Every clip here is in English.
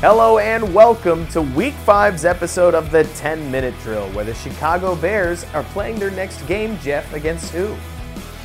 Hello and welcome to Week 5's episode of the 10 Minute Drill, where the Chicago Bears are playing their next game, Jeff, against who?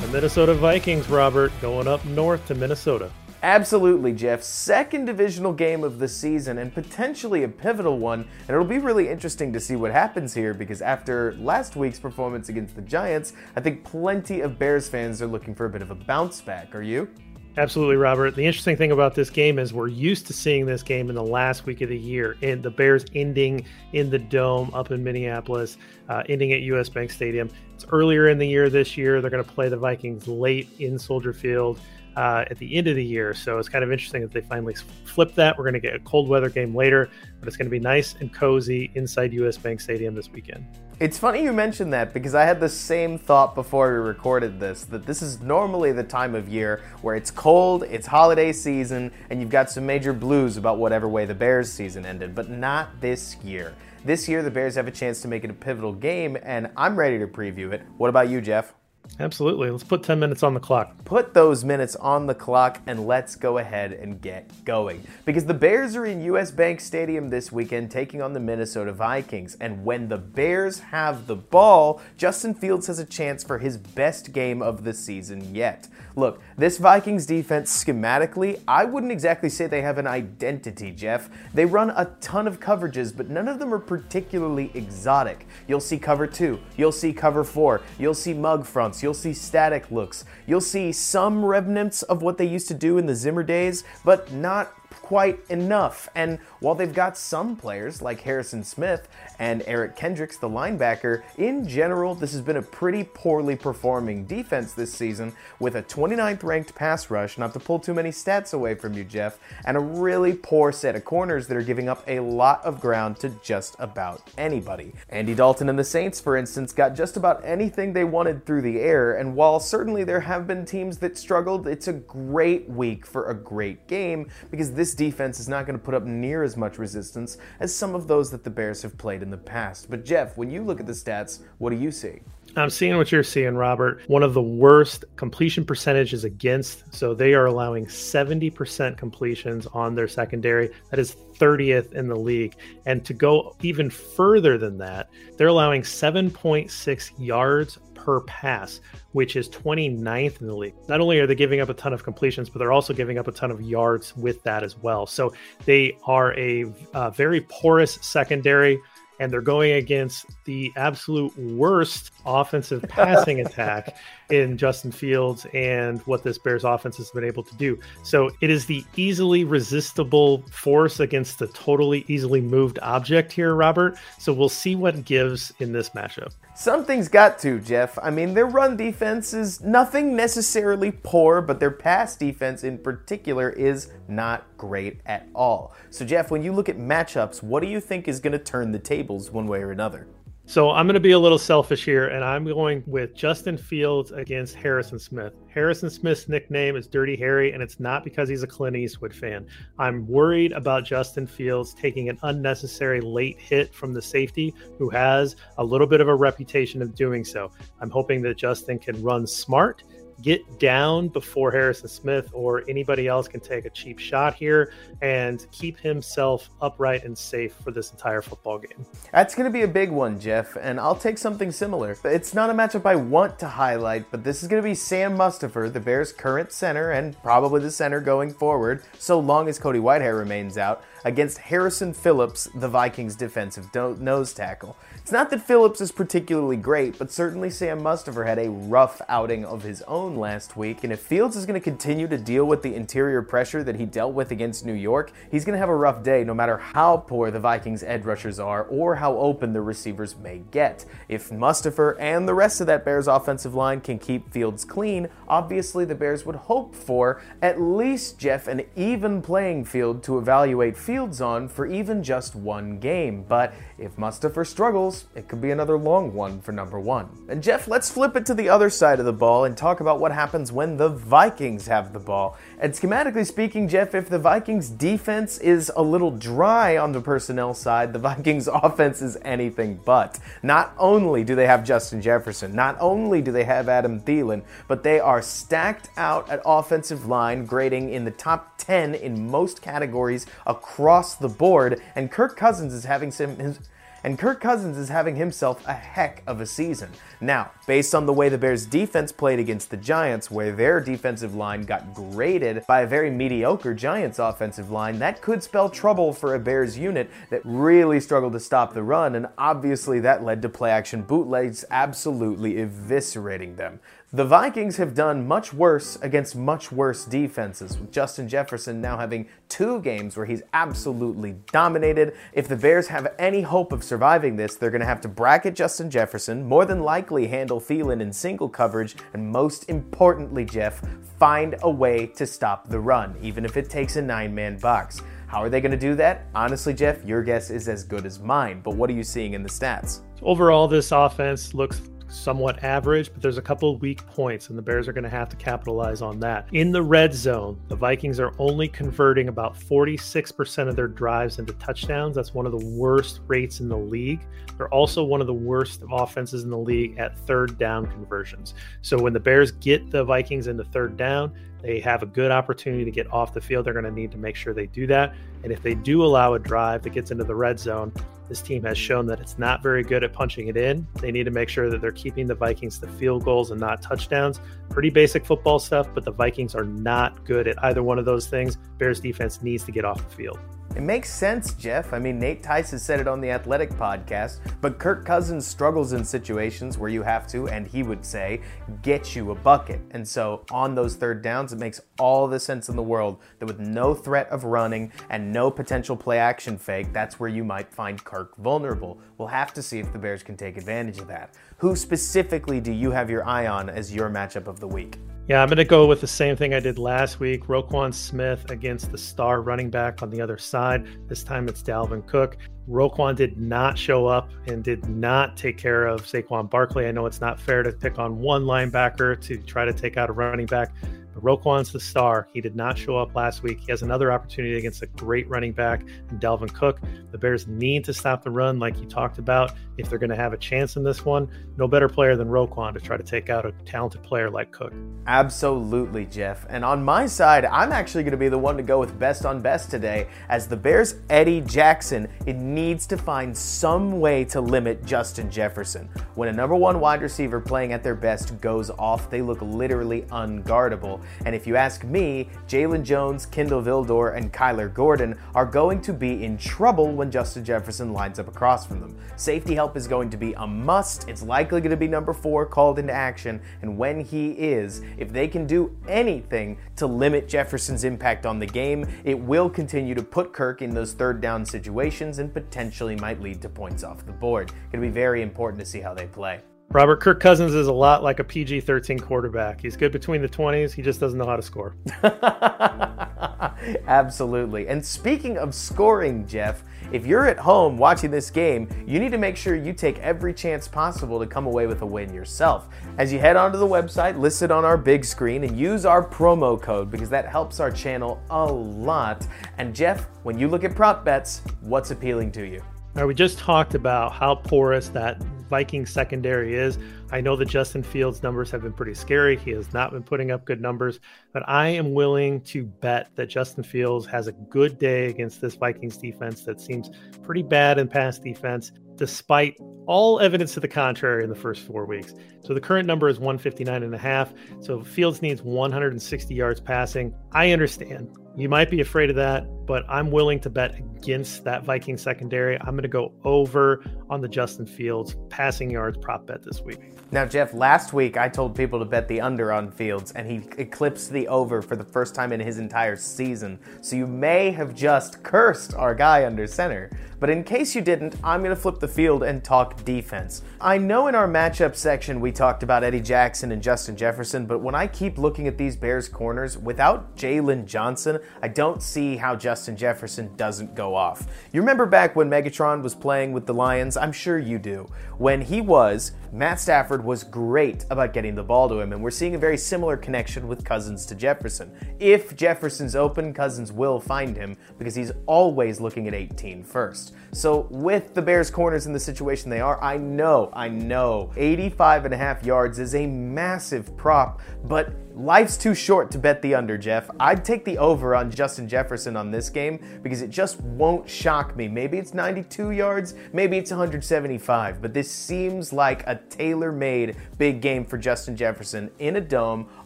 The Minnesota Vikings, Robert, going up north to Minnesota. Absolutely, Jeff. Second divisional game of the season and potentially a pivotal one. And it'll be really interesting to see what happens here because after last week's performance against the Giants, I think plenty of Bears fans are looking for a bit of a bounce back. Are you? Absolutely, Robert. The interesting thing about this game is we're used to seeing this game in the last week of the year, and the Bears ending in the dome up in Minneapolis, uh, ending at US Bank Stadium. It's earlier in the year this year. They're going to play the Vikings late in Soldier Field uh, at the end of the year. So it's kind of interesting that they finally flipped that. We're going to get a cold weather game later, but it's going to be nice and cozy inside US Bank Stadium this weekend. It's funny you mentioned that because I had the same thought before we recorded this that this is normally the time of year where it's cold, it's holiday season, and you've got some major blues about whatever way the Bears season ended, but not this year. This year, the Bears have a chance to make it a pivotal game, and I'm ready to preview it. What about you, Jeff? Absolutely. Let's put 10 minutes on the clock. Put those minutes on the clock and let's go ahead and get going. Because the Bears are in US Bank Stadium this weekend taking on the Minnesota Vikings. And when the Bears have the ball, Justin Fields has a chance for his best game of the season yet. Look, this Vikings defense schematically, I wouldn't exactly say they have an identity, Jeff. They run a ton of coverages, but none of them are particularly exotic. You'll see cover two, you'll see cover four, you'll see mug fronts, you'll see static looks, you'll see some remnants of what they used to do in the Zimmer days, but not quite enough. And while they've got some players like Harrison Smith and Eric Kendricks, the linebacker, in general, this has been a pretty poorly performing defense this season with a 29th ranked pass rush, not to pull too many stats away from you, Jeff, and a really poor set of corners that are giving up a lot of ground to just about anybody. Andy Dalton and the Saints, for instance, got just about anything they wanted through the air, and while certainly there have been teams that struggled, it's a great week for a great game because this defense is not going to put up near as much resistance as some of those that the Bears have played in the past. But Jeff, when you look at the stats, what do you see? I'm seeing what you're seeing, Robert. One of the worst completion percentages against. So they are allowing 70% completions on their secondary. That is 30th in the league. And to go even further than that, they're allowing 7.6 yards per pass, which is 29th in the league. Not only are they giving up a ton of completions, but they're also giving up a ton of yards with that as well. So they are a uh, very porous secondary and they're going against the absolute worst offensive passing attack in Justin Fields and what this Bears offense has been able to do. So it is the easily resistible force against the totally easily moved object here, Robert. So we'll see what gives in this matchup. Something's got to, Jeff. I mean, their run defense is nothing necessarily poor, but their pass defense in particular is not great at all. So, Jeff, when you look at matchups, what do you think is going to turn the tables one way or another? So I'm going to be a little selfish here, and I'm going with Justin Fields against Harrison Smith. Harrison Smith's nickname is Dirty Harry, and it's not because he's a Clint Eastwood fan. I'm worried about Justin Fields taking an unnecessary late hit from the safety who has a little bit of a reputation of doing so. I'm hoping that Justin can run smart get down before Harrison Smith or anybody else can take a cheap shot here and keep himself upright and safe for this entire football game. That's going to be a big one, Jeff, and I'll take something similar. It's not a matchup I want to highlight, but this is going to be Sam Mustipher, the Bears' current center and probably the center going forward, so long as Cody Whitehair remains out, against Harrison Phillips, the Vikings' defensive do- nose tackle. It's not that Phillips is particularly great, but certainly Sam Mustipher had a rough outing of his own last week, and if Fields is going to continue to deal with the interior pressure that he dealt with against New York, he's going to have a rough day no matter how poor the Vikings' edge rushers are or how open the receivers may get. If Mustipher and the rest of that Bears offensive line can keep Fields clean, obviously the Bears would hope for at least, Jeff, an even playing field to evaluate Fields on for even just one game. But if Mustipher struggles, it could be another long one for number one. And Jeff, let's flip it to the other side of the ball and talk about what happens when the Vikings have the ball. And schematically speaking, Jeff, if the Vikings defense is a little dry on the personnel side, the Vikings offense is anything but. Not only do they have Justin Jefferson, not only do they have Adam Thielen, but they are stacked out at offensive line, grading in the top 10 in most categories across the board, and Kirk Cousins is having some his, and Kirk Cousins is having himself a heck of a season. Now, based on the way the Bears defense played against the Giants, where their defensive line got graded by a very mediocre Giants offensive line, that could spell trouble for a Bears unit that really struggled to stop the run, and obviously that led to play action bootlegs absolutely eviscerating them. The Vikings have done much worse against much worse defenses, with Justin Jefferson now having two games where he's absolutely dominated. If the Bears have any hope of surviving this, they're going to have to bracket Justin Jefferson, more than likely handle Thielen in single coverage, and most importantly, Jeff, find a way to stop the run, even if it takes a nine man box. How are they going to do that? Honestly, Jeff, your guess is as good as mine, but what are you seeing in the stats? Overall, this offense looks somewhat average, but there's a couple weak points, and the Bears are going to have to capitalize on that. In the red zone, the Vikings are only converting about 46% of their drives into touchdowns. That's one of the worst rates in the league. They're also one of the worst offenses in the league at third down conversions. So when the Bears get the Vikings into third down, they have a good opportunity to get off the field. They're going to need to make sure they do that. And if they do allow a drive that gets into the red zone, this team has shown that it's not very good at punching it in. They need to make sure that they're keeping the Vikings to field goals and not touchdowns. Pretty basic football stuff, but the Vikings are not good at either one of those things. Bears defense needs to get off the field. It makes sense, Jeff. I mean, Nate Tice has said it on the Athletic podcast, but Kirk Cousins struggles in situations where you have to, and he would say, get you a bucket. And so on those third downs, it makes all the sense in the world that with no threat of running and no potential play action fake, that's where you might find Kirk vulnerable. We'll have to see if the Bears can take advantage of that. Who specifically do you have your eye on as your matchup of the week? Yeah, I'm going to go with the same thing I did last week. Roquan Smith against the star running back on the other side. This time it's Dalvin Cook. Roquan did not show up and did not take care of Saquon Barkley. I know it's not fair to pick on one linebacker to try to take out a running back, Roquan's the star. He did not show up last week. He has another opportunity against a great running back in Dalvin Cook. The Bears need to stop the run, like you talked about, if they're going to have a chance in this one. No better player than Roquan to try to take out a talented player like Cook. Absolutely, Jeff. And on my side, I'm actually going to be the one to go with best on best today. As the Bears' Eddie Jackson, it needs to find some way to limit Justin Jefferson. When a number one wide receiver playing at their best goes off, they look literally unguardable. And if you ask me, Jaylon Jones, Kindle Vildor, and Kyler Gordon are going to be in trouble when Justin Jefferson lines up across from them. Safety help is going to be a must. It's likely going to be number four called into action. And when he is, if they can do anything to limit Jefferson's impact on the game, it will continue to put Kirk in those third down situations and potentially might lead to points off the board. Going to be very important to see how they play. Robert Kirk Cousins is a lot like a PG 13 quarterback. He's good between the 20s, he just doesn't know how to score. Absolutely. And speaking of scoring, Jeff, if you're at home watching this game, you need to make sure you take every chance possible to come away with a win yourself. As you head onto the website listed on our big screen and use our promo code because that helps our channel a lot. And Jeff, when you look at prop bets, what's appealing to you? Now, we just talked about how porous that Viking secondary is. I know the Justin Fields numbers have been pretty scary. He has not been putting up good numbers, but I am willing to bet that Justin Fields has a good day against this Vikings defense that seems pretty bad in pass defense, despite all evidence to the contrary in the first four weeks. So the current number is 159 and a half. So Fields needs 160 yards passing. I understand. You might be afraid of that, but I'm willing to bet against that Viking secondary. I'm going to go over on the Justin Fields passing yards prop bet this week. Now, Jeff, last week I told people to bet the under on Fields, and he eclipsed the over for the first time in his entire season. So you may have just cursed our guy under center. But in case you didn't, I'm going to flip the field and talk defense. I know in our matchup section we talked about Eddie Jackson and Justin Jefferson, but when I keep looking at these Bears corners, without Jaylon Johnson, I don't see how Justin Jefferson doesn't go off. You remember back when Megatron was playing with the Lions? I'm sure you do. When he was, Matt Stafford was great about getting the ball to him, and we're seeing a very similar connection with Cousins to Jefferson. If Jefferson's open, Cousins will find him because he's always looking at 18 first. So, with the Bears' corners in the situation they are, I know, I know, 85 and a half yards is a massive prop, but Life's too short to bet the under, Jeff. I'd take the over on Justin Jefferson on this game because it just won't shock me. Maybe it's 92 yards, maybe it's 175, but this seems like a tailor made big game for Justin Jefferson in a dome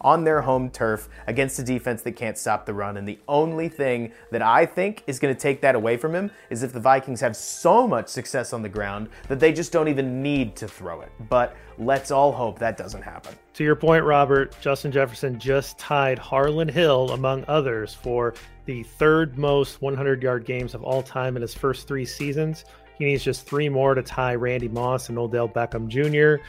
on their home turf against a defense that can't stop the run. And the only thing that I think is going to take that away from him is if the Vikings have so much success on the ground that they just don't even need to throw it. But let's all hope that doesn't happen. To your point, Robert, Justin Jefferson just tied Harlon Hill, among others, for the third most 100 yard games of all time in his first three seasons. He needs just three more to tie Randy Moss and Odell Beckham Jr.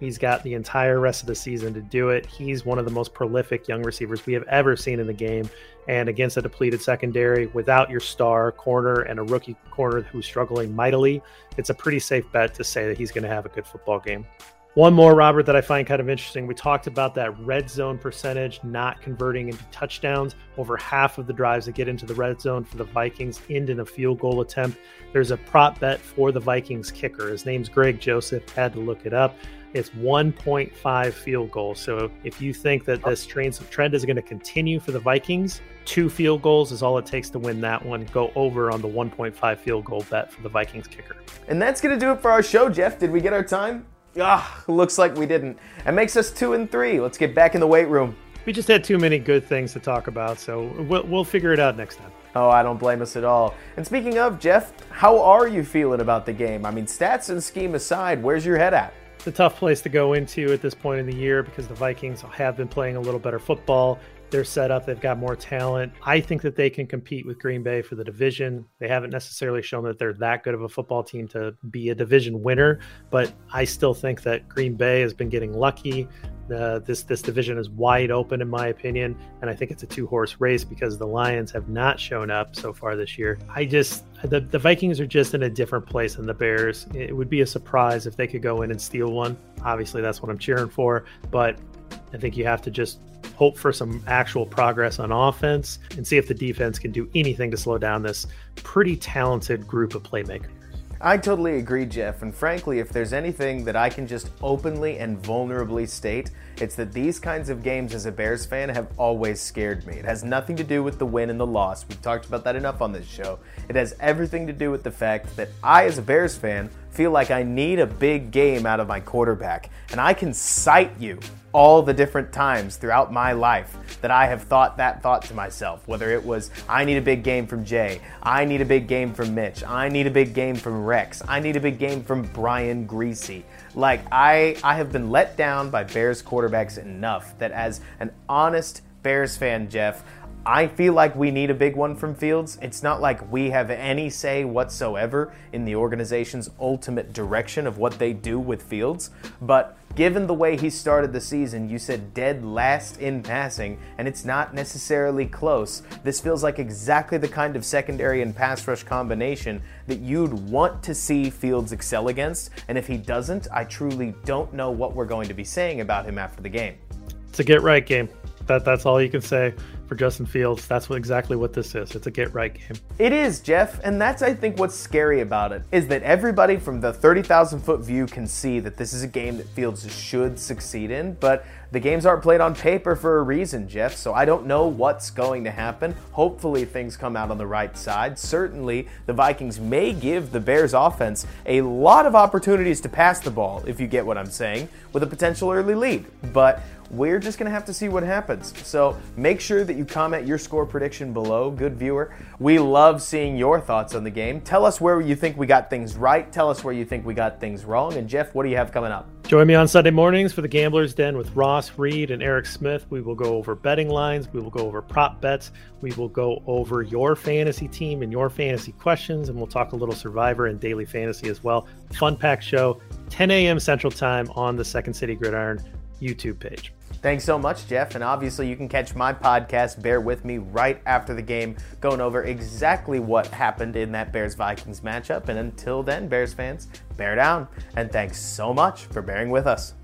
He's got the entire rest of the season to do it. He's one of the most prolific young receivers we have ever seen in the game. And against a depleted secondary, without your star corner and a rookie corner who's struggling mightily, it's a pretty safe bet to say that he's going to have a good football game. One more, Robert, that I find kind of interesting. We talked about that red zone percentage not converting into touchdowns. Over half of the drives that get into the red zone for the Vikings end in a field goal attempt. There's a prop bet for the Vikings kicker. His name's Greg Joseph. Had to look it up. It's 1.5 field goals. So if you think that this trend is going to continue for the Vikings, two field goals is all it takes to win that one. Go over on the 1.5 field goal bet for the Vikings kicker. And that's going to do it for our show, Jeff. Did we get our time? Ah, looks like we didn't. It makes us two and three. Let's get back in the weight room. We just had too many good things to talk about, so we'll, we'll figure it out next time. Oh, I don't blame us at all. And speaking of, Jeff, how are you feeling about the game? I mean, stats and scheme aside, where's your head at? It's a tough place to go into at this point in the year because the Vikings have been playing a little better football. They're set up, they've got more talent. I think that they can compete with Green Bay for the division. They haven't necessarily shown that they're that good of a football team to be a division winner, but I still think that Green Bay has been getting lucky. Uh, this this division is wide open in my opinion, and I think it's a two horse race because the Lions have not shown up so far this year. I just the the Vikings are just in a different place than the Bears. It would be a surprise if they could go in and steal one. Obviously, that's what I'm cheering for, but I think you have to just hope for some actual progress on offense and see if the defense can do anything to slow down this pretty talented group of playmakers. I totally agree, Jeff. And frankly, if there's anything that I can just openly and vulnerably state, it's that these kinds of games as a Bears fan have always scared me. It has nothing to do with the win and the loss. We've talked about that enough on this show. It has everything to do with the fact that I, as a Bears fan, feel like I need a big game out of my quarterback. And I can cite you all the different times throughout my life that I have thought that thought to myself. Whether it was, I need a big game from Jay, I need a big game from Mitch, I need a big game from Rex, I need a big game from Brian Griese. Like, I, I have been let down by Bears quarterbacks enough that as an honest Bears fan, Jeff, I feel like we need a big one from Fields. It's not like we have any say whatsoever in the organization's ultimate direction of what they do with Fields, but given the way he started the season, you said dead last in passing, and it's not necessarily close. This feels like exactly the kind of secondary and pass rush combination that you'd want to see Fields excel against, and if he doesn't, I truly don't know what we're going to be saying about him after the game. It's a get right game. That, that's all you can say for Justin Fields. That's what, exactly what this is. It's a get right game. It is, Jeff, and that's I think what's scary about it is that everybody from the 30,000 foot view can see that this is a game that Fields should succeed in, but the games aren't played on paper for a reason, Jeff, so I don't know what's going to happen. Hopefully, things come out on the right side. Certainly, the Vikings may give the Bears offense a lot of opportunities to pass the ball, if you get what I'm saying, with a potential early lead. But we're just to have to see what happens. So make sure that you comment your score prediction below, good viewer. We love seeing your thoughts on the game. Tell us where you think we got things right. Tell us where you think we got things wrong. And Jeff, what do you have coming up? Join me on Sunday mornings for the Gambler's Den with Ross Reed and Eric Smith. We will go over betting lines. We will go over prop bets. We will go over your fantasy team and your fantasy questions. And we'll talk a little survivor and daily fantasy as well. Fun pack show, 10 a.m. Central Time on the Second City Gridiron YouTube page. Thanks so much, Jeff. And obviously, you can catch my podcast, Bear With Me, right after the game, going over exactly what happened in that Bears Vikings matchup. And until then, Bears fans, bear down. And thanks so much for bearing with us.